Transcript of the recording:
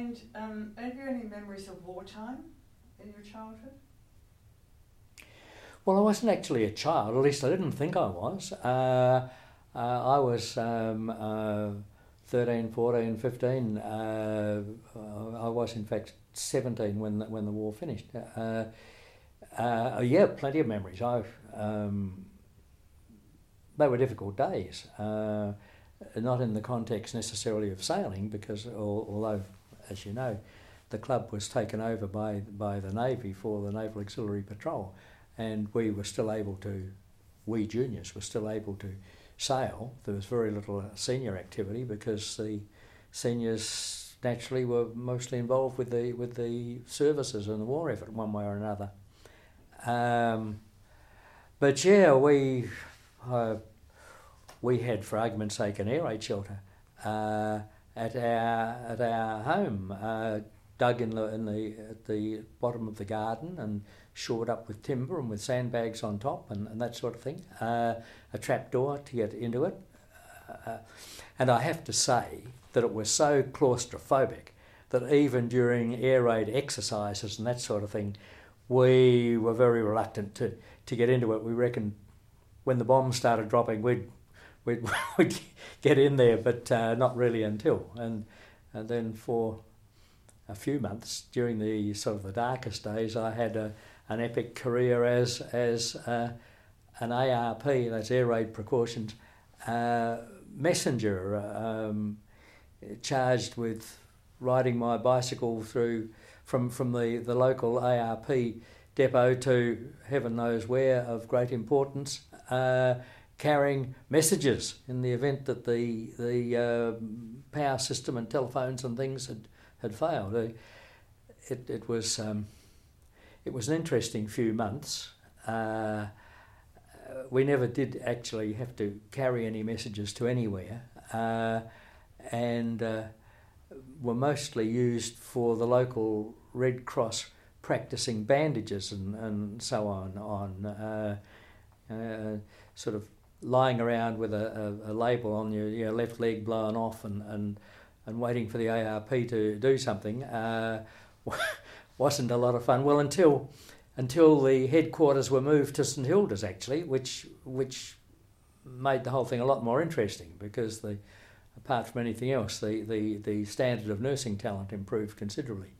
And um, have you any memories of wartime in your childhood? Well, I wasn't actually a child, at least I didn't think I was. Uh, uh, I was um, uh, 13, 14, 15. Uh, I was, in fact, 17 when the, when the war finished. Uh, uh, yeah, plenty of memories. I, um, they were difficult days, uh, not in the context necessarily of sailing, because although, as you know, the club was taken over by, by the Navy for the Naval Auxiliary Patrol, and we were still able to, we juniors were still able to sail. There was very little senior activity because the seniors naturally were mostly involved with the with the services and the war effort one way or another. Um, but yeah, we uh, we had, for argument's sake, an air raid shelter uh, at our at our home, uh, dug in the in the at the bottom of the garden and shored up with timber and with sandbags on top and, and that sort of thing. Uh, a trap door to get into it, uh, and I have to say that it was so claustrophobic that even during air raid exercises and that sort of thing, we were very reluctant to, to get into it. We reckoned when the bombs started dropping, we'd, we'd, we'd get in there, but uh, not really until. And, and then for a few months during the sort of the darkest days, I had a, an epic career as, as uh, an ARP, that's air raid precautions, uh, messenger, um, charged with riding my bicycle through from, from the, the local ARP depot to heaven knows where of great importance, uh, carrying messages in the event that the, the uh, power system and telephones and things had, had failed. Uh, it, it, was, um, it was an interesting few months. Uh, we never did actually have to carry any messages to anywhere, uh, and uh, were mostly used for the local Red Cross practicing bandages and, and so on, on uh, uh, sort of lying around with a, a, a label on your, left leg blown off and, and, and waiting for the ARP to do something uh, wasn't a lot of fun. Well, until until the headquarters were moved to St Hilda's, actually, which which made the whole thing a lot more interesting because the apart from anything else, the, the, the standard of nursing talent improved considerably.